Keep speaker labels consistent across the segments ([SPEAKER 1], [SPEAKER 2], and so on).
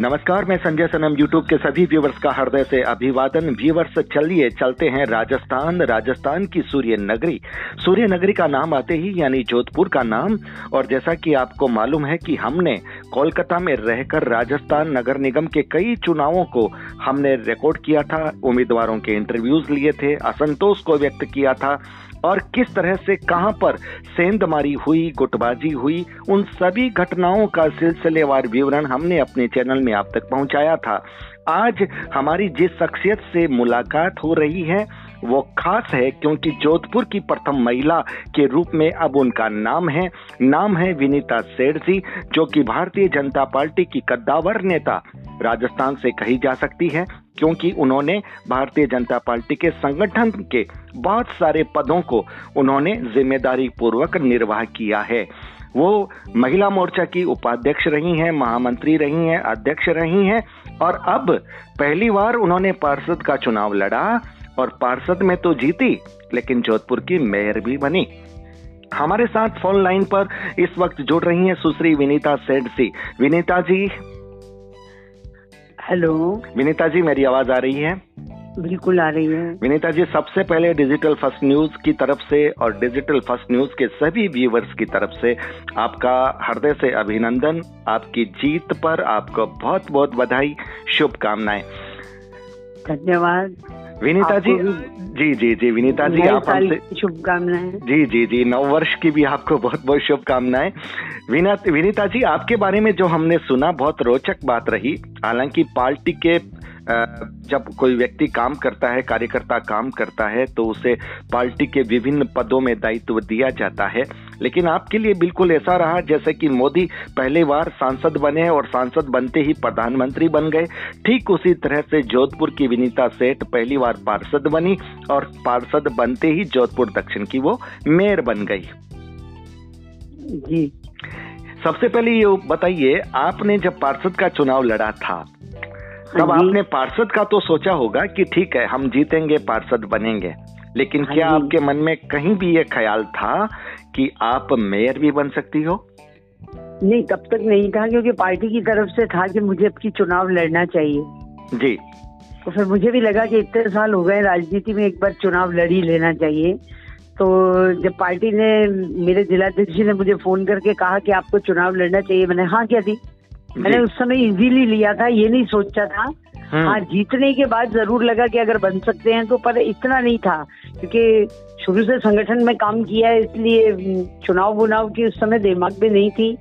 [SPEAKER 1] नमस्कार, मैं संजय सनम यूट्यूब के सभी व्यूवर्स का हृदय से अभिवादन। व्यूवर्स चलिए, चलते हैं राजस्थान। राजस्थान की सूर्य नगरी। सूर्य नगरी का नाम आते ही, यानी जोधपुर का नाम। और जैसा कि आपको मालूम है कि हमने कोलकाता में रहकर राजस्थान नगर निगम के कई चुनावों को हमने रिकॉर्ड किया था। उम्मीदवारों के इंटरव्यूज़ लिए थे। असंतोष को व्यक्त किया था। और किस तरह से कहाँ पर सेंधमारी हुई, गुटबाजी हुई, उन सभी घटनाओं का सिलसिलेवार विवरण हमने अपने चैनल में आप तक पहुँचाया था। आज हमारी जिस शख्सियत से मुलाकात हो रही है वो खास है क्योंकि जोधपुर की प्रथम महिला के रूप में अब उनका नाम है। नाम है विनीता सेठ जी जो कि भारतीय जनता पार्टी की कद्दावर नेता राजस्थान से कही जा सकती है, क्योंकि उन्होंने भारतीय जनता पार्टी के संगठन के बहुत सारे पदों को उन्होंने ज़िम्मेदारी पूर्वक निर्वाह किया है। वो महिला मोर्चा की उपाध्यक्ष रही हैं, महामंत्री रही हैं, अध्यक्ष रही हैं, और अब पहली बार उन्होंने पार्षद का चुनाव लड़ा। और पार्षद में तो जीती लेकिन जोधपुर की मेयर भी बनी। हमारे साथ फ़ोन लाइन पर इस वक्त जुड़ रही हैं सुश्री विनीता सेठ जी विनीता जी।
[SPEAKER 2] हेलो।
[SPEAKER 1] विनीता जी मेरी आवाज़ आ रही है?
[SPEAKER 2] बिल्कुल आ रही है।
[SPEAKER 1] विनीता जी सबसे पहले डिजिटल फ़र्स्ट न्यूज़ की तरफ़ से और डिजिटल फ़र्स्ट न्यूज़ के सभी व्यूवर्स की तरफ़ से आपका हृदय से अभिनंदन। आपकी जीत पर आपको बहुत बहुत बधाई। शुभकामनाएँ।
[SPEAKER 2] धन्यवाद।
[SPEAKER 1] विनीता जी जी जी जी विनीता जी आप हमसे
[SPEAKER 2] शुभकामनाएँ।
[SPEAKER 1] जी जी जी नव वर्ष की भी आपको बहुत बहुत शुभकामनाएँ। विनीता जी आपके बारे में जो हमने सुना बहुत रोचक बात रही। हालाँकि पार्टी के जब कोई व्यक्ति काम करता है कार्यकर्ता काम करता है तो उसे पार्टी के विभिन्न पदों में दायित्व दिया जाता है। लेकिन आपके लिए बिल्कुल ऐसा रहा जैसे कि मोदी पहले बार सांसद बने और सांसद बनते ही प्रधानमंत्री बन गए। ठीक उसी तरह से जोधपुर की विनीता सेठ पहली बार पार्षद बनी और पार्षद बनते ही जोधपुर दक्षिण की वो मेयर बन गई।
[SPEAKER 2] जी।
[SPEAKER 1] सबसे पहले ये बताइए आपने जब पार्षद का चुनाव लड़ा था तब आपने पार्षद का तो सोचा होगा कि ठीक है हम जीतेंगे पार्षद बनेंगे। लेकिन हाँ क्या आपके मन में कहीं भी ये ख्याल था कि आप मेयर भी बन सकती हो?
[SPEAKER 2] नहीं तब तक नहीं था क्योंकि पार्टी की तरफ़ से था कि मुझे अब की चुनाव लड़ना चाहिए।
[SPEAKER 1] जी।
[SPEAKER 2] तो फिर मुझे भी लगा कि इतने साल हो गए राजनीति में एक बार चुनाव लड़ी लेना चाहिए। तो जब पार्टी ने मेरे जिलाध्यक्ष जी ने मुझे फ़ोन करके कहा कि आपको चुनाव लड़ना चाहिए मैंने हाँ क्या दी। मैंने उस समय इजीली लिया था ये नहीं सोचा था। हम्म। हाँ जीतने के बाद ज़रूर लगा कि अगर बन सकते हैं तो पर इतना नहीं था क्योंकि शुरू से संगठन में काम किया है इसलिए चुनाव बुनाव की उस समय दिमाग भी नहीं थी।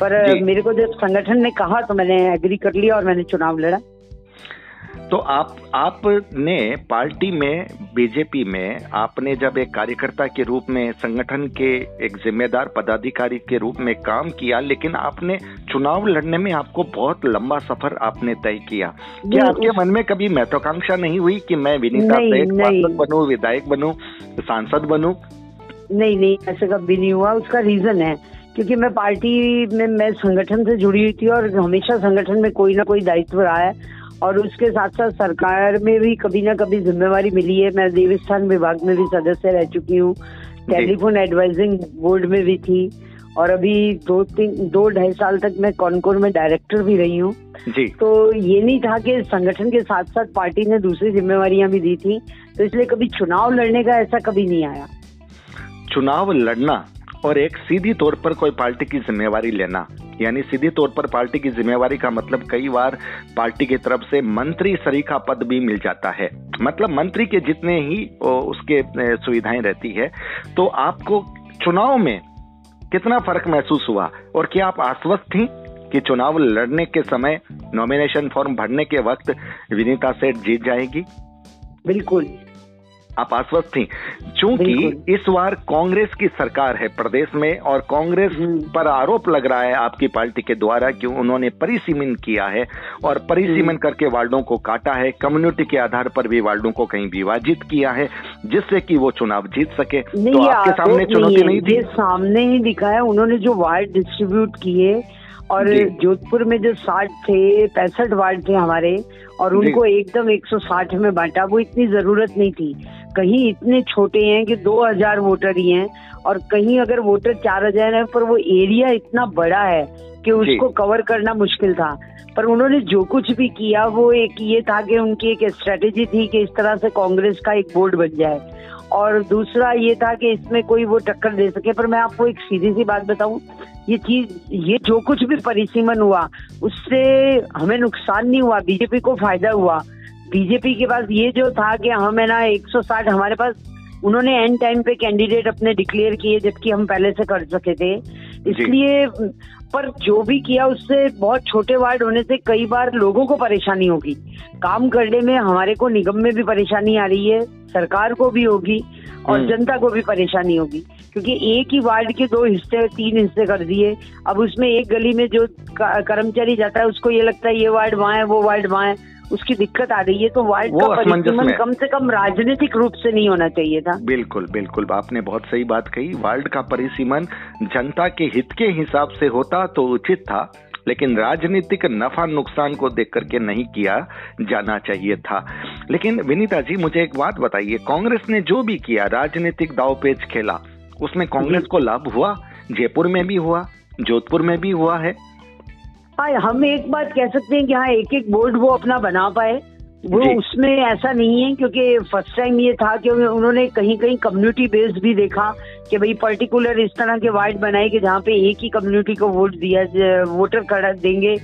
[SPEAKER 2] पर मेरे को जब संगठन ने कहा तो मैंने एग्री कर लिया और मैंने चुनाव लड़ा।
[SPEAKER 1] तो आप आपने पार्टी में बीजेपी में आपने जब एक कार्यकर्ता के रूप में संगठन के एक जिम्मेदार पदाधिकारी के रूप में काम किया लेकिन आपने चुनाव लड़ने में आपको बहुत लंबा सफ़र आपने तय किया। क्या आपके मन में कभी महत्वाकांक्षा नहीं हुई कि मैं विनीता बनू विधायक बनू सांसद बनू?
[SPEAKER 2] नहीं नहीं ऐसा कभी नहीं हुआ। उसका रीजन है क्योंकि मैं पार्टी में मैं संगठन से जुड़ी हुई थी और हमेशा संगठन में कोई ना कोई दायित्व रहा है। और उसके साथ साथ सरकार में भी कभी ना कभी जिम्मेवारी मिली है। मैं देवस्थान विभाग में भी सदस्य रह चुकी हूँ। टेलीफोन एडवाइजिंग बोर्ड में भी थी। और अभी दो तीन दो ढाई साल तक मैं कॉनकोर में डायरेक्टर भी रही हूँ। तो ये नहीं था कि संगठन के साथ साथ पार्टी ने दूसरी जिम्मेवार भी दी थी। तो इसलिए कभी चुनाव लड़ने का ऐसा कभी नहीं आया।
[SPEAKER 1] चुनाव लड़ना और एक सीधी तौर पर कोई पार्टी की जिम्मेवारी लेना। यानी सीधे तौर पर पार्टी की जिम्मेवारी का मतलब कई बार पार्टी की तरफ़ से मंत्री सरीखा पद भी मिल जाता है। मतलब मंत्री के जितने ही उसके सुविधाएँ रहती है। तो आपको चुनाव में कितना फ़र्क महसूस हुआ? और क्या आप आश्वस्त थी कि चुनाव लड़ने के समय नॉमिनेशन फॉर्म भरने के वक्त विनीता सेठ जीत जाएगी?
[SPEAKER 2] बिल्कुल।
[SPEAKER 1] आप आश्वस्त थी। चूँकि इस बार कांग्रेस की सरकार है प्रदेश में और कांग्रेस। पर आरोप लग रहा है आपकी पार्टी के द्वारा कि उन्होंने परिसीमन किया है और परिसीमन। करके वार्डों को काटा है कम्युनिटी के आधार पर भी वार्डों को कहीं विभाजित किया है जिससे कि वो चुनाव जीत सके। तो आपके सामने चुनौती नहीं थी?
[SPEAKER 2] सामने ही दिखा है उन्होंने जो वार्ड डिस्ट्रीब्यूट किए और जोधपुर में जो साठ थे पैंसठ वार्ड थे हमारे और उनको एकदम 160 में बांटा। वो इतनी ज़रूरत नहीं थी। कहीं इतने छोटे हैं कि 2000 वोटर ही हैं और कहीं अगर वोटर चार हज़ार है पर वो एरिया इतना बड़ा है कि उसको कवर करना मुश्किल था। पर उन्होंने जो कुछ भी किया वो एक ये था कि उनकी एक स्ट्रेटेजी थी कि इस तरह से कांग्रेस का एक बोर्ड बन जाए। और दूसरा ये था कि इसमें कोई वो टक्कर दे सके। पर मैं आपको एक सीधी सी बात बताऊँ ये चीज़ ये जो कुछ भी परिसीमन हुआ उससे हमें नुकसान नहीं हुआ बीजेपी को फ़ायदा हुआ। बीजेपी के पास ये जो था कि हम है ना 160 हमारे पास उन्होंने एंड टाइम पे कैंडिडेट अपने डिक्लेयर किए जबकि हम पहले से कर सके थे। इसलिए पर जो भी किया उससे बहुत छोटे वार्ड होने से कई बार लोगों को परेशानी होगी। काम करने में हमारे को निगम में भी परेशानी आ रही है सरकार को भी होगी और हम्म। जनता को भी परेशानी होगी। क्योंकि एक ही वार्ड के दो हिस्से तीन हिस्से कर दिए। अब उसमें एक गली में जो कर्मचारी जाता है उसको ये लगता है ये वार्ड वहाँ है वो वार्ड वहाँ है। उसकी दिक्कत आ रही है तो वार्ड का परिसीमन कम से कम राजनीतिक रूप से नहीं होना चाहिए था।
[SPEAKER 1] बिल्कुल बिल्कुल आपने बहुत सही बात कही। वार्ड का परिसीमन जनता के हित के हिसाब से होता तो उचित था लेकिन राजनीतिक नफा नुकसान को देख करके नहीं किया जाना चाहिए था। लेकिन विनीता जी मुझे एक बात बताइए कांग्रेस ने जो भी किया राजनीतिक दावपेच खेला उसमें कांग्रेस को लाभ हुआ जयपुर में भी हुआ जोधपुर में भी हुआ है।
[SPEAKER 2] हाँ हम एक बात कह सकते हैं कि हाँ एक एक बोर्ड वो अपना बना पाए। वो उसमें ऐसा नहीं है क्योंकि फ़र्स्ट टाइम ये था कि उन्होंने कहीं कहीं कम्युनिटी बेस्ड भी देखा कि भाई पर्टिकुलर इस तरह के वार्ड बनाए कि जहाँ पे एक ही कम्युनिटी को वोट दिया वोटर कर देंगे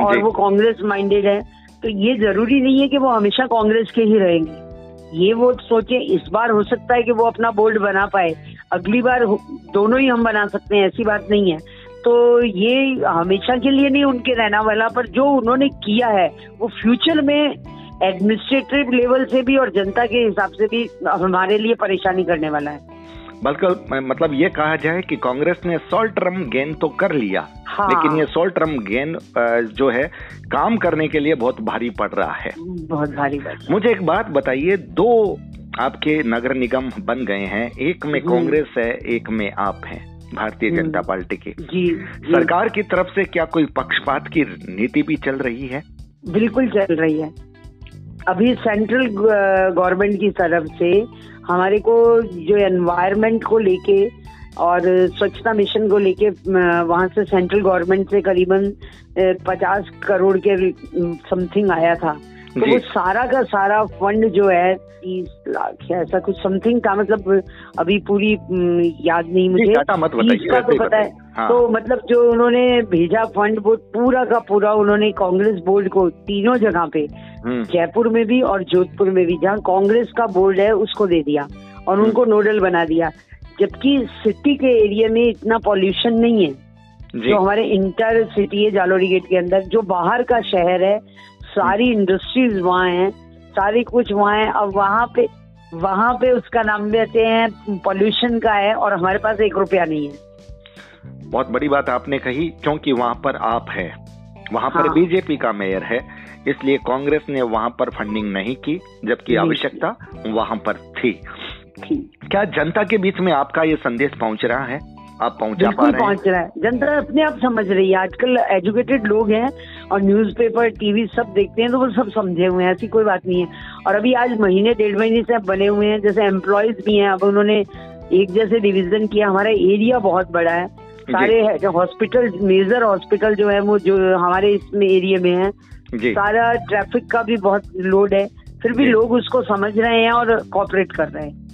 [SPEAKER 2] और वो कांग्रेस माइंडेड है। तो ये ज़रूरी नहीं है कि वो हमेशा कांग्रेस के ही रहेंगे। ये वो सोचे इस बार हो सकता है कि वो अपना बोर्ड बना पाए। अगली बार दोनों ही हम बना सकते हैं ऐसी बात नहीं है। तो ये हमेशा के लिए नहीं उनके रहना वाला पर जो उन्होंने किया है वो फ्यूचर में एडमिनिस्ट्रेटिव लेवल से भी और जनता के हिसाब से भी हमारे लिए परेशानी करने वाला है।
[SPEAKER 1] बल्कि मतलब ये कहा जाए कि कांग्रेस ने शॉर्ट टर्म गेन तो कर लिया हाँ। लेकिन ये शॉर्ट टर्म गेन जो है काम करने के लिए बहुत भारी पड़ रहा है।
[SPEAKER 2] बहुत भारी पड़
[SPEAKER 1] मुझे एक बात बताइए दो आपके नगर निगम बन गए हैं। एक में कांग्रेस है एक में आप हैं भारतीय हम्म। जनता पार्टी की। जी, जी। सरकार की तरफ़ से क्या कोई पक्षपात की नीति भी चल रही है?
[SPEAKER 2] बिल्कुल चल रही है। अभी सेंट्रल गवर्नमेंट की तरफ़ से हमारे को जो एनवायरमेंट को लेके और स्वच्छता मिशन को लेके वहाँ से सेंट्रल गवर्नमेंट से करीबन पचास करोड़ के समथिंग आया था। तो वो सारा का सारा फंड जो है तीस लाख या ऐसा कुछ समथिंग था मतलब अभी पूरी याद नहीं मुझे।
[SPEAKER 1] मत का
[SPEAKER 2] तो पता है। हाँ। तो मतलब जो उन्होंने भेजा फंड वो पूरा का पूरा उन्होंने कांग्रेस बोर्ड को तीनों जगह पे हम्म। जयपुर में भी और जोधपुर में भी जहाँ कांग्रेस का बोर्ड है उसको दे दिया और उनको नोडल हम्म। बना दिया। जबकि सिटी के एरिया में इतना पॉल्यूशन नहीं है। जो। हमारे इंटर सिटी है जालोरी गेट के अंदर जो बाहर का शहर है सारी इंडस्ट्रीज़ वहाँ हैं सारी कुछ वहाँ है अब वहाँ पे वहाँ पे उसका नाम देते हैं पॉल्यूशन का है और हमारे पास एक रुपया नहीं है।
[SPEAKER 1] बहुत बड़ी बात आपने कही क्योंकि वहाँ पर आप है। वहाँ हाँ। पर बीजेपी का मेयर है इसलिए कांग्रेस ने वहाँ पर फंडिंग नहीं की जबकि आवश्यकता वहाँ पर थी। क्या जनता के बीच में आपका ये संदेश पहुँच रहा है? आप पहुँचा पा रहे
[SPEAKER 2] पहुँच रहा है। जनता अपने आप समझ रही है। आजकल एजुकेटेड लोग हैं और न्यूज़पेपर टीवी सब देखते हैं तो वो सब समझे हुए हैं। ऐसी कोई बात नहीं है। और अभी आज महीने डेढ़ महीने से बने हुए हैं। जैसे एम्प्लॉयज़ भी हैं अब उन्होंने एक जैसे डिवीज़न किया। हमारा एरिया बहुत बड़ा है। सारे हॉस्पिटल मेजर हॉस्पिटल जो है वो जो हमारे इसमें एरिया में है। सारा ट्रैफ़िक का भी बहुत लोड है। फिर भी लोग उसको समझ रहे हैं और कॉपरेट कर रहे हैं।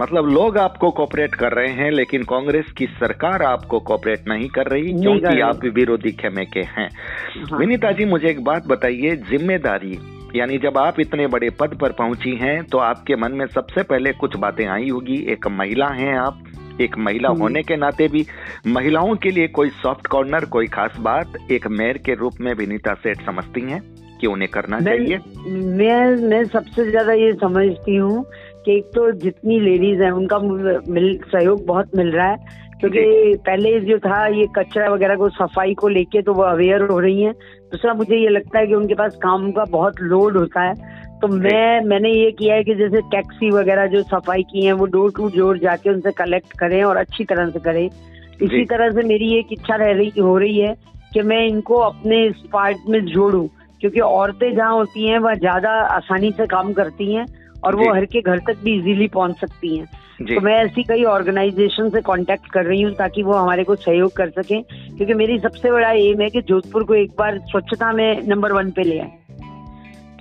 [SPEAKER 1] मतलब लोग आपको कॉपरेट कर रहे हैं लेकिन कांग्रेस की सरकार आपको कॉपरेट नहीं कर रही क्योंकि आप विरोधी खेमे के हैं। हाँ। विनीता जी मुझे एक बात बताइए ज़िम्मेदारी यानी जब आप इतने बड़े पद पर पहुँची हैं तो आपके मन में सबसे पहले कुछ बातें आई होगी। एक महिला हैं आप एक महिला हम्म। होने के नाते भी। महिलाओं के लिए कोई सॉफ्ट कॉर्नर कोई खास बात एक मेयर के रूप में विनीता सेठ समझती हैं? कि उन्हें करना चाहिए?
[SPEAKER 2] मैं मैं सबसे ज़्यादा ये समझती हूँ कि एक तो जितनी लेडीज़ हैं उनका मिल सहयोग बहुत मिल रहा है। क्योंकि पहले जो था ये कचरा वगैरह को सफ़ाई को लेके तो वो अवेयर हो रही हैं। दूसरा मुझे ये लगता है कि उनके पास काम का बहुत लोड होता है। तो मैं मैंने ये किया है कि जैसे टैक्सी वगैरह जो सफ़ाई की है वो डोर टू डोर जाके उनसे कलेक्ट करें और अच्छी तरह से करें। इसी तरह से मेरी एक इच्छा रह रही हो रही है कि मैं इनको अपने इस पार्ट में जोड़ू। क्योंकि औरतें जहाँ होती हैं वह ज़्यादा आसानी से काम करती हैं। और वो हर के घर तक भी इजीली पहुँच सकती हैं। तो मैं ऐसी कई ऑर्गेनाइजेशन से कांटेक्ट कर रही हूँ ताकि वो हमारे को सहयोग कर सके क्योंकि मेरी सबसे बड़ा एम है कि जोधपुर को एक बार स्वच्छता में नंबर वन पे ले आए।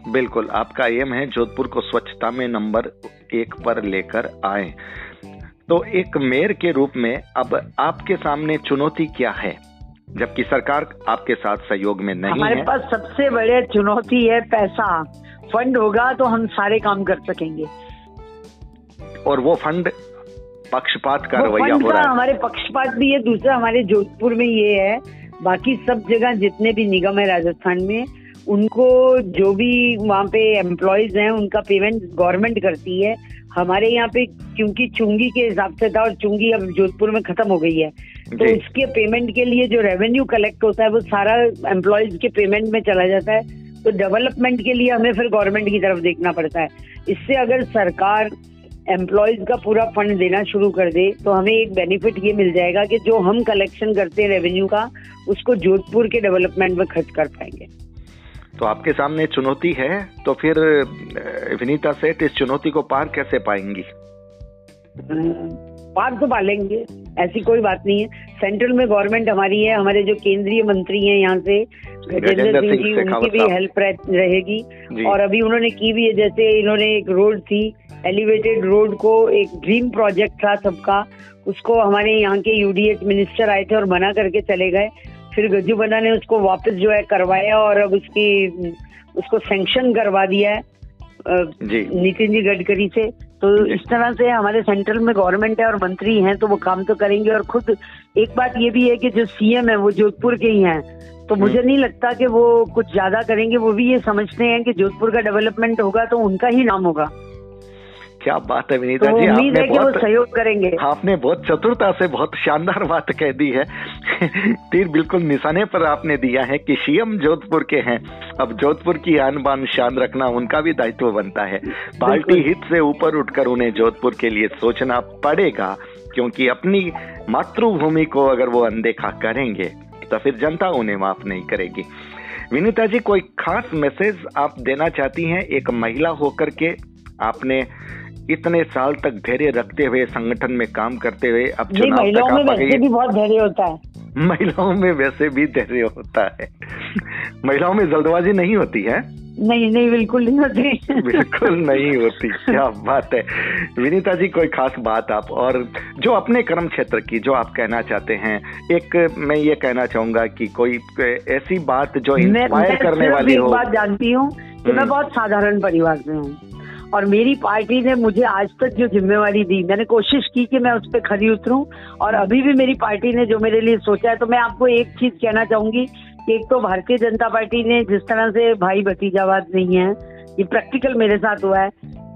[SPEAKER 1] बिल्कुल आपका एम है जोधपुर को स्वच्छता में नंबर एक पर लेकर आए। तो एक मेयर के रूप में अब आपके सामने चुनौती क्या है? जबकि सरकार आपके साथ सहयोग में नहीं
[SPEAKER 2] हमारे
[SPEAKER 1] है।
[SPEAKER 2] पास सबसे बड़े चुनौती है पैसा। फंड होगा तो हम सारे काम कर सकेंगे।
[SPEAKER 1] और वो फंड पक्षपात का रवैया हो रहा है।
[SPEAKER 2] हमारे पक्षपात भी है दूसरा हमारे जोधपुर में ये है बाकी सब जगह जितने भी निगम है राजस्थान में उनको जो भी वहाँ पे एम्प्लॉयज़ हैं उनका पेमेंट गवर्नमेंट करती है। हमारे यहाँ पे क्योंकि चुंगी के हिसाब से था और चुंगी अब जोधपुर में खत्म हो गई है तो उसके पेमेंट के लिए जो रेवेन्यू कलेक्ट होता है वो सारा एम्प्लॉयज़ के पेमेंट में चला जाता है। तो डेवलपमेंट के लिए हमें फिर गवर्नमेंट की तरफ़ देखना पड़ता है। इससे अगर सरकार एम्प्लॉयज़ का पूरा फंड देना शुरू कर दे तो हमें एक बेनिफिट ये मिल जाएगा कि जो हम कलेक्शन करते हैं रेवेन्यू का उसको जोधपुर के डेवलपमेंट में खर्च कर पाएँगे।
[SPEAKER 1] तो आपके सामने चुनौती है तो फिर विनीता सेठ इस चुनौती को पार कैसे पाएँगी?
[SPEAKER 2] पार तो पालेंगे ऐसी कोई बात नहीं है। सेंट्रल में गवर्नमेंट हमारी है हमारे जो केंद्रीय मंत्री हैं यहाँ से गजेंद्र सिंह जी उनकी भी हेल्प रहेगी और अभी उन्होंने की भी है जैसे इन्होंने एक रोड थी एलिवेटेड रोड को एक ड्रीम प्रोजेक्ट था सबका उसको हमारे यहाँ के यूडीएच मिनिस्टर आए थे और मना करके चले गए फिर गज्जू बना ने उसको वापस जो है करवाया और अब उसकी उसको सैंक्शन करवा दिया है नितिन जी गडकरी से तो इस तरह से हमारे सेंट्रल में गवर्नमेंट है और मंत्री हैं तो वो काम तो करेंगे और खुद एक बात ये भी है कि जो सीएम है वो जोधपुर के ही हैं तो मुझे
[SPEAKER 1] हम्म।
[SPEAKER 2] नहीं लगता कि वो कुछ ज़्यादा करेंगे वो भी ये समझते हैं कि जोधपुर का डेवलपमेंट होगा तो उनका ही नाम होगा।
[SPEAKER 1] क्या बात है विनीता तो
[SPEAKER 2] जी
[SPEAKER 1] आपने
[SPEAKER 2] है
[SPEAKER 1] बहुत
[SPEAKER 2] सहयोग करेंगे।
[SPEAKER 1] आपने बहुत चतुरता से बहुत शानदार बात कह दी है। तीर बिल्कुल निशाने पर आपने दिया है कि सीएम जोधपुर के हैं। अब जोधपुर की आन बान शान रखना उनका भी दायित्व बनता है। पार्टी हित से ऊपर उठकर उन्हें जोधपुर के लिए सोचना पड़ेगा क्योंकि अपनी मातृभूमि को अगर वो अनदेखा करेंगे तो फिर जनता उन्हें माफ़ नहीं करेगी। विनीता जी कोई खास मैसेज आप देना चाहती हैं? एक महिला होकर के आपने इतने साल तक धैर्य रखते हुए संगठन में काम करते हुए अब चुनाव
[SPEAKER 2] महिलाओं
[SPEAKER 1] तक आप
[SPEAKER 2] वैसे भी बहुत धैर्य होता है।
[SPEAKER 1] महिलाओं में वैसे भी धैर्य होता है। महिलाओं में जल्दबाजी नहीं होती है।
[SPEAKER 2] नहीं नहीं बिल्कुल नहीं होती।
[SPEAKER 1] बिल्कुल नहीं होती क्या बात है। विनीता जी कोई खास बात आप और जो अपने कर्म क्षेत्र की जो आप कहना चाहते हैं एक मैं ये कहना चाहूँगा कि कोई ऐसी बात जो इंस्पायर करने वाली हो।
[SPEAKER 2] बात जानती हूँ कि मैं
[SPEAKER 1] हम्म।
[SPEAKER 2] बहुत साधारण परिवार से हूँ और मेरी पार्टी ने मुझे आज तक जो जिम्मेवारी दी मैंने कोशिश की कि मैं उस पर खरी उतरूं और अभी भी मेरी पार्टी ने जो मेरे लिए सोचा है तो मैं आपको एक चीज़ कहना चाहूँगी एक तो भारतीय जनता पार्टी ने जिस तरह से भाई भतीजावाद नहीं है, ये प्रैक्टिकल मेरे साथ हुआ है।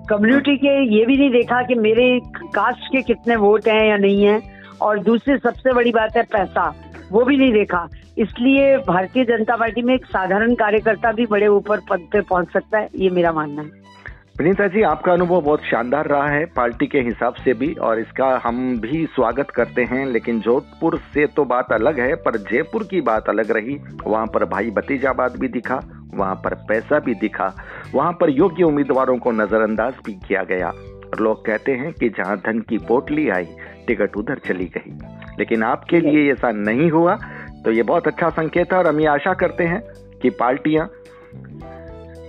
[SPEAKER 2] कम्युनिटी के ये भी नहीं देखा कि मेरे कास्ट के कितने वोट हैं या नहीं है। और दूसरी सबसे बड़ी बात है पैसा, वो भी नहीं देखा। इसलिए भारतीय जनता पार्टी में एक साधारण कार्यकर्ता भी बड़े ऊपर पद पे पहुँच सकता है, ये मेरा मानना है।
[SPEAKER 1] विनीता जी आपका अनुभव बहुत शानदार रहा है पार्टी के हिसाब से भी और इसका हम भी स्वागत करते हैं लेकिन जोधपुर से तो बात अलग है पर जयपुर की बात अलग रही। वहाँ पर भाई भतीजाबाद भी दिखा वहाँ पर पैसा भी दिखा वहाँ पर योग्य उम्मीदवारों को नजरअंदाज भी किया गया। और लोग कहते हैं कि जहाँ धन की पोटली आई टिकट उधर चली गई। लेकिन आपके लिए ऐसा नहीं हुआ तो ये बहुत अच्छा संकेत है और हम ये आशा करते हैं कि पार्टियाँ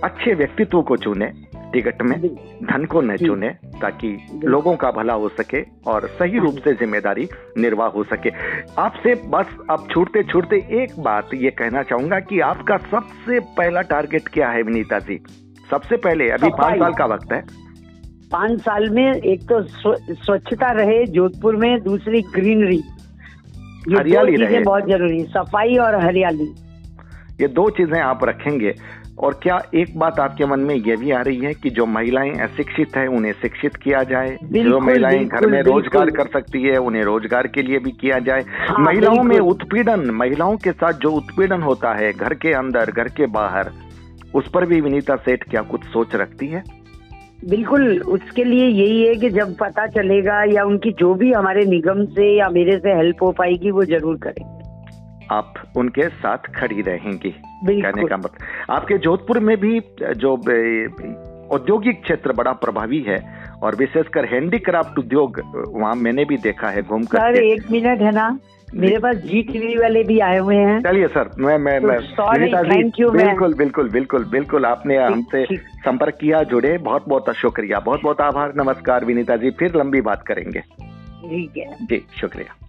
[SPEAKER 1] अच्छे व्यक्तित्व को चुने टिकट में धन को न चुने ताकि लोगों का भला हो सके और सही रूप से ज़िम्मेदारी निर्वाह हो सके। आपसे बस अब छूटते छूटते एक बात ये कहना चाहूँगा कि आपका सबसे पहला टारगेट क्या है विनीता जी? सबसे पहले अभी पाँच साल का वक्त है।
[SPEAKER 2] पाँच साल में एक तो स्वच्छता रहे जोधपुर में दूसरी ग्रीनरी।
[SPEAKER 1] हरियाली रहे।
[SPEAKER 2] बहुत ज़रूरी सफ़ाई और हरियाली।
[SPEAKER 1] ये दो चीज़ें आप रखेंगे। और क्या एक बात आपके मन में यह भी आ रही है कि जो महिलाएँ अशिक्षित है उन्हें शिक्षित किया जाए? जो महिलाएँ घर में रोज़गार कर सकती है उन्हें रोज़गार के लिए भी किया जाए।
[SPEAKER 2] हाँ,
[SPEAKER 1] महिलाओं में उत्पीड़न महिलाओं के साथ जो उत्पीड़न होता है घर के अंदर घर के बाहर उस पर भी विनीता सेठ क्या कुछ सोच रखती है?
[SPEAKER 2] बिल्कुल उसके लिए यही है कि जब पता चलेगा या उनकी जो भी हमारे निगम से या मेरे से हेल्प हो पाएगी वो ज़रूर करेंगे।
[SPEAKER 1] आप उनके साथ खड़ी रहेंगी। कहने का मतलब आपके जोधपुर में भी जो औद्योगिक क्षेत्र बड़ा प्रभावी है और विशेषकर हैंडीक्राफ्ट उद्योग वहाँ मैंने भी देखा है घूम
[SPEAKER 2] सर एक मिनट है ना। मेरे पास जी टीवी वाले भी आए हुए हैं।
[SPEAKER 1] चलिए सर मैं मैं
[SPEAKER 2] तो
[SPEAKER 1] मैं
[SPEAKER 2] you, मैं-
[SPEAKER 1] बिल्कुल बिल्कुल बिल्कुल बिल्कुल आपने हमसे संपर्क किया जुड़े बहुत बहुत शुक्रिया बहुत बहुत आभार नमस्कार विनीता जी फिर लंबी बात करेंगे।
[SPEAKER 2] ठीक है।
[SPEAKER 1] जी शुक्रिया।